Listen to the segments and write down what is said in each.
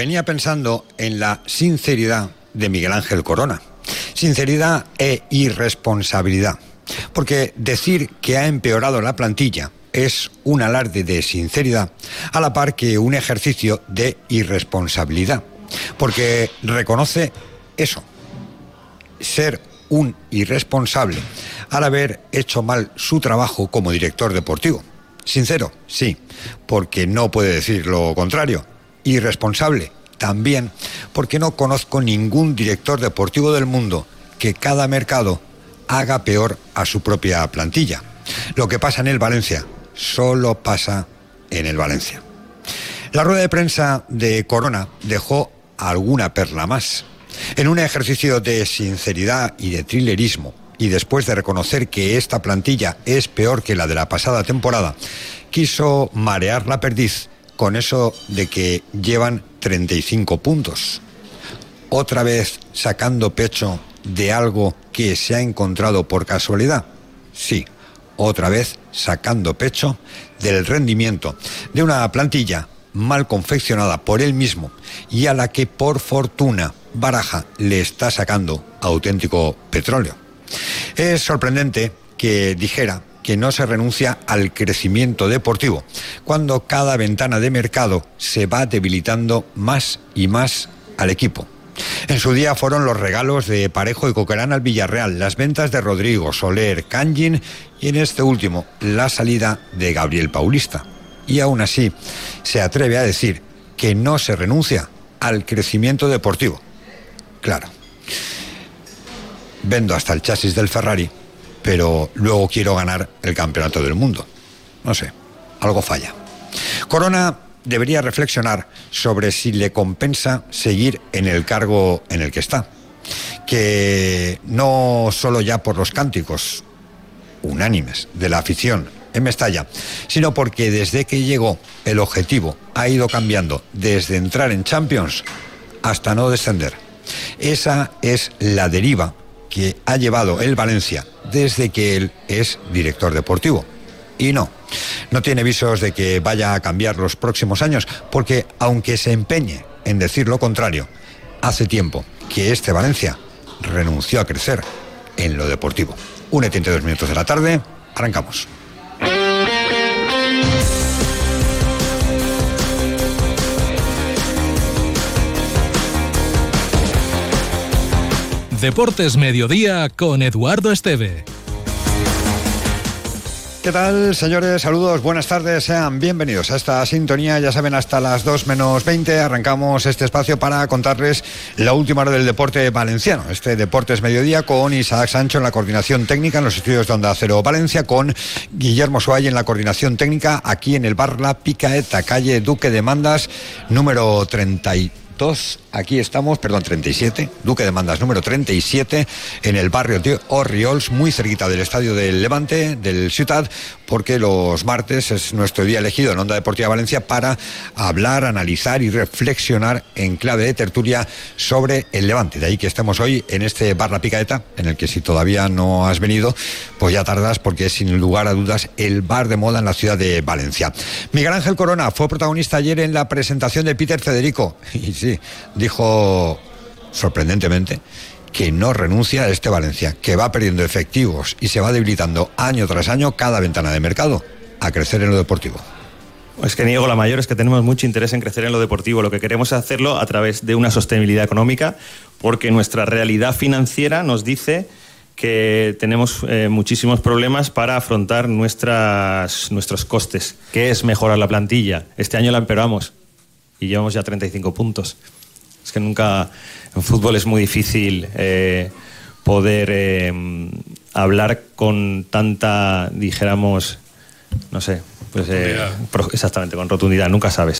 venía pensando en la sinceridad de Miguel Ángel Corona. Sinceridad e irresponsabilidad. Porque decir que ha empeorado la plantilla es un alarde de sinceridad a la par que un ejercicio de irresponsabilidad. Porque reconoce eso, ser un irresponsable al haber hecho mal su trabajo como director deportivo. Sincero, sí, porque no puede decir lo contrario. Irresponsable, también, porque no conozco ningún director deportivo del mundo que cada mercado haga peor a su propia plantilla. Lo que pasa en el Valencia solo pasa en el Valencia. La rueda de prensa de Corona dejó alguna perla más. En un ejercicio de sinceridad y de thrillerismo, y después de reconocer que esta plantilla es peor que la de la pasada temporada, quiso marear la perdiz con eso de que llevan 35 puntos. Otra vez sacando pecho de algo que se ha encontrado por casualidad. Sí, otra vez sacando pecho del rendimiento de una plantilla mal confeccionada por él mismo y a la que por fortuna Baraja le está sacando auténtico petróleo. Es sorprendente que dijera que no se renuncia al crecimiento deportivo, cuando cada ventana de mercado se va debilitando más y más al equipo. En su día fueron los regalos de Parejo y Coquerán al Villarreal, las ventas de Rodrigo, Soler, Canjin y en este último la salida de Gabriel Paulista. Y aún así se atreve a decir que no se renuncia al crecimiento deportivo. Claro, vendo hasta el chasis del Ferrari, pero luego quiero ganar el campeonato del mundo. No sé, algo falla. Corona debería reflexionar sobre si le compensa seguir en el cargo en el que está. Que no solo ya por los cánticos unánimes de la afición en Mestalla, sino porque desde que llegó el objetivo ha ido cambiando desde entrar en Champions hasta no descender. Esa es la deriva que ha llevado el Valencia desde que él es director deportivo. Y no, no tiene visos de que vaya a cambiar los próximos años, porque aunque se empeñe en decir lo contrario, hace tiempo que este Valencia renunció a crecer en lo deportivo. 1.32 minutos de la tarde, arrancamos. Deportes Mediodía con Eduardo Esteve. ¿Qué tal, señores? Saludos, buenas tardes, sean bienvenidos a esta sintonía. Ya saben, hasta las 2 menos 20 arrancamos este espacio para contarles la última hora del deporte valenciano. Este Deportes Mediodía con Isaac Sancho en la coordinación técnica en los estudios de Onda Cero Valencia, con Guillermo Suárez en la coordinación técnica aquí en el bar La Picaeta, calle Duque de Mandas, número 32 Aquí estamos, perdón, 37, Duque de Mandas número 37, en el barrio de Orriols, muy cerquita del estadio del Levante, del Ciudad, porque los martes es nuestro día elegido en Onda Deportiva Valencia para hablar, analizar y reflexionar en clave de tertulia sobre el Levante. De ahí que estemos hoy en este bar La Picaeta, en el que si todavía no has venido, pues ya tardas porque es sin lugar a dudas el bar de moda en la ciudad de Valencia. Miguel Ángel Corona fue protagonista ayer en la presentación de Peter Federico. Y sí, dijo sorprendentemente que no renuncia a este Valencia, que va perdiendo efectivos y se va debilitando año tras año cada ventana de mercado a crecer en lo deportivo. Es que niego la mayor, es que tenemos mucho interés en crecer en lo deportivo. Lo que queremos es hacerlo a través de una sostenibilidad económica, porque nuestra realidad financiera nos dice que tenemos eh, muchísimos problemas para afrontar nuestras, nuestros costes. ¿Qué es mejorar la plantilla? Este año la empeoramos y llevamos ya 35 puntos. Es que nunca en fútbol es muy difícil eh, poder eh, hablar con tanta, dijéramos, no sé, pues eh, exactamente, con rotundidad, nunca sabes.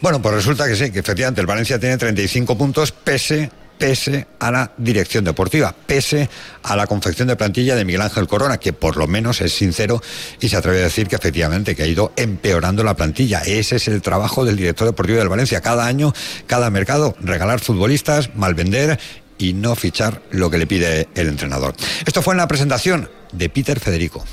Bueno, pues resulta que sí, que efectivamente el Valencia tiene 35 puntos pese pese a la dirección deportiva, pese a la confección de plantilla de Miguel Ángel Corona, que por lo menos es sincero y se atreve a decir que efectivamente que ha ido empeorando la plantilla. Ese es el trabajo del director deportivo del Valencia. Cada año, cada mercado, regalar futbolistas, malvender y no fichar lo que le pide el entrenador. Esto fue en la presentación de Peter Federico.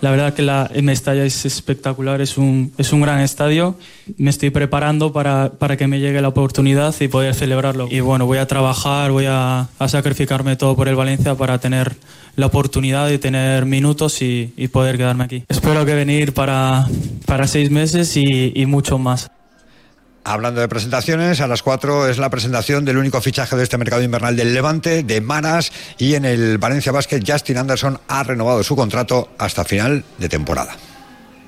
La verdad que la Mestalla es espectacular, es un, es un gran estadio. Me estoy preparando para, para, que me llegue la oportunidad y poder celebrarlo. Y bueno, voy a trabajar, voy a, a sacrificarme todo por el Valencia para tener la oportunidad de tener minutos y, y poder quedarme aquí. Espero que venir para, para seis meses y, y mucho más. Hablando de presentaciones, a las 4 es la presentación del único fichaje de este mercado invernal del Levante, de Maras, y en el Valencia Basket, Justin Anderson ha renovado su contrato hasta final de temporada.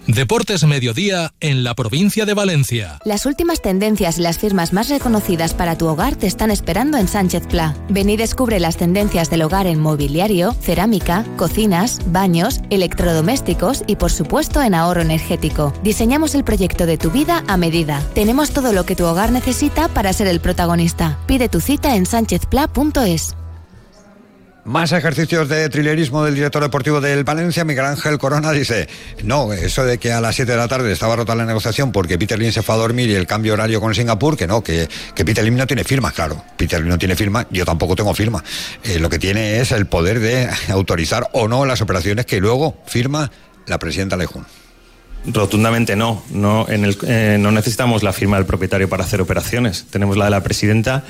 Deportes Mediodía en la provincia de Valencia. Las últimas tendencias y las firmas más reconocidas para tu hogar te están esperando en Sánchez Pla. Ven y descubre las tendencias del hogar en mobiliario, cerámica, cocinas, baños, electrodomésticos y por supuesto en ahorro energético. Diseñamos el proyecto de tu vida a medida. Tenemos todo lo que tu hogar necesita para ser el protagonista. Pide tu cita en sánchezpla.es. Más ejercicios de trilerismo del director deportivo del Valencia, Miguel Ángel Corona, dice, no, eso de que a las 7 de la tarde estaba rota la negociación porque Peter Lim se fue a dormir y el cambio horario con Singapur, que no, que, Peter Lim no tiene firma, claro. Peter Lim no tiene firma, yo tampoco tengo firma. Eh, lo que tiene es el poder de autorizar o no las operaciones que luego firma la presidenta Lejún. Rotundamente no. No, en el, eh, no necesitamos la firma del propietario para hacer operaciones. Tenemos la de la presidenta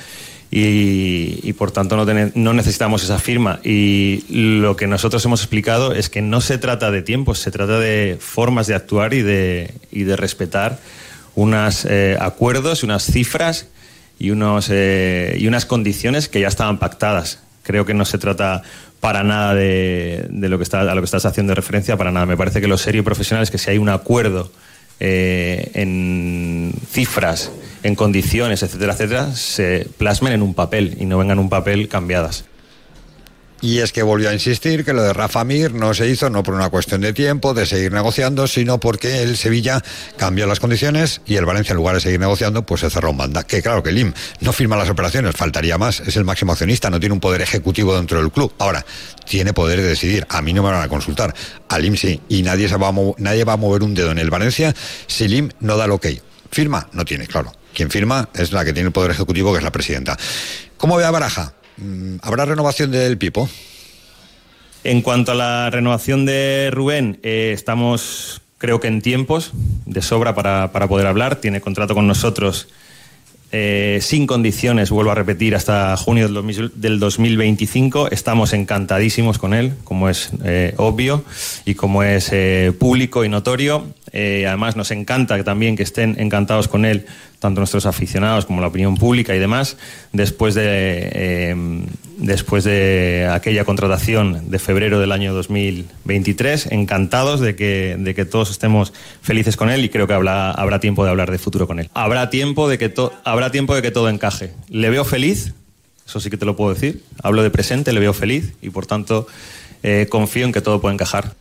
y, por tanto no, ten, no, necesitamos esa firma. Y lo que nosotros hemos explicado es que no se trata de tiempos, se trata de formas de actuar y de, y de respetar unos eh, acuerdos, unas cifras y, unos, eh, y unas condiciones que ya estaban pactadas. Creo que no se trata para nada de, de, lo que está, a lo que estás haciendo referencia, para nada. Me parece que lo serio y profesional es que si hay un acuerdo eh, en cifras, en condiciones, etcétera, etcétera, se plasmen en un papel y no vengan en un papel cambiadas. Y es que volvió a insistir que lo de Rafa Mir no se hizo no por una cuestión de tiempo, de seguir negociando, sino porque el Sevilla cambió las condiciones y el Valencia, en lugar de seguir negociando, pues se cerró en banda. Que claro que Lim no firma las operaciones, faltaría más, es el máximo accionista, no tiene un poder ejecutivo dentro del club. Ahora, tiene poder de decidir. A mí no me van a consultar, a Lim sí, y nadie, se va, a nadie va a mover un dedo en el Valencia si Lim no da el ok. Firma, no tiene, claro. Quien firma es la que tiene el poder ejecutivo, que es la presidenta. ¿Cómo ve a Baraja? ¿Habrá renovación del Pipo? En cuanto a la renovación de Rubén, eh, estamos creo que en tiempos de sobra para, para poder hablar. Tiene contrato con nosotros eh, sin condiciones, vuelvo a repetir, hasta junio del 2025. Estamos encantadísimos con él, como es eh, obvio y como es público y notorio. Además, nos encanta también que estén encantados con él tanto nuestros aficionados como la opinión pública y demás, después de, eh, después de aquella contratación de febrero del año 2023, encantados de que, de que todos estemos felices con él y creo que habrá, habrá tiempo de hablar de futuro con él. Habrá tiempo de que, habrá tiempo de que todo encaje. Le veo feliz, eso sí que te lo puedo decir, hablo de presente, le veo feliz y por tanto eh, confío en que todo puede encajar.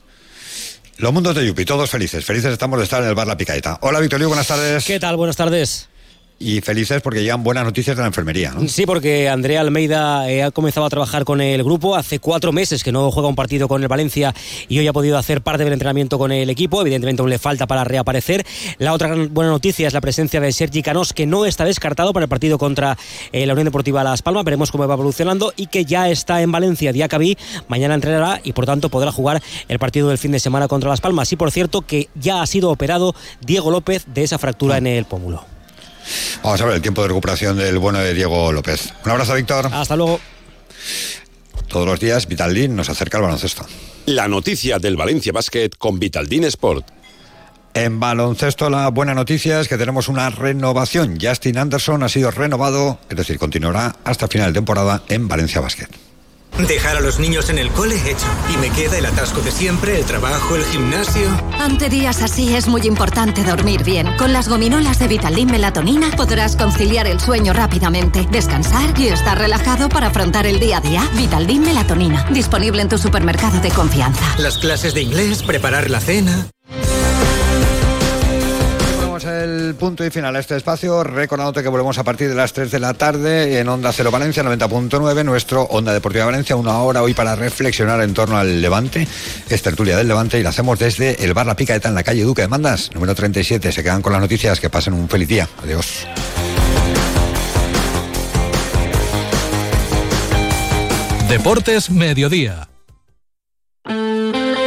Los mundos de Yupi, todos felices. Felices estamos de estar en el bar La Picaeta. Hola, Victorio, buenas tardes. ¿Qué tal? Buenas tardes y felices porque llegan buenas noticias de la enfermería. ¿no? Sí, porque Andrea Almeida eh, ha comenzado a trabajar con el grupo hace cuatro meses que no juega un partido con el Valencia y hoy ha podido hacer parte del entrenamiento con el equipo. Evidentemente aún le falta para reaparecer. La otra buena noticia es la presencia de Sergi Canós, que no está descartado para el partido contra eh, la Unión Deportiva Las Palmas. Veremos cómo va evolucionando y que ya está en Valencia. Diacabí mañana entrenará y por tanto podrá jugar el partido del fin de semana contra Las Palmas. Y por cierto que ya ha sido operado Diego López de esa fractura en el pómulo. Vamos a ver el tiempo de recuperación del bueno de Diego López. Un abrazo, Víctor. Hasta luego. Todos los días, Vitaldin nos acerca al baloncesto. La noticia del Valencia Basket con Vitaldin Sport. En baloncesto la buena noticia es que tenemos una renovación. Justin Anderson ha sido renovado, es decir, continuará hasta final de temporada en Valencia Basket. Dejar a los niños en el cole hecho. Y me queda el atasco de siempre, el trabajo, el gimnasio. Ante días así es muy importante dormir bien. Con las gominolas de Vitalin Melatonina podrás conciliar el sueño rápidamente, descansar y estar relajado para afrontar el día a día. Vitalin Melatonina. Disponible en tu supermercado de confianza. Las clases de inglés, preparar la cena el punto y final a este espacio, recordándote que volvemos a partir de las 3 de la tarde en Onda Cero Valencia 90.9, nuestro Onda Deportiva Valencia, una hora hoy para reflexionar en torno al Levante, es tertulia del Levante y la hacemos desde el bar La Picaeta en la calle Duque de Mandas, número 37. Se quedan con las noticias, que pasen un feliz día. Adiós. Deportes Mediodía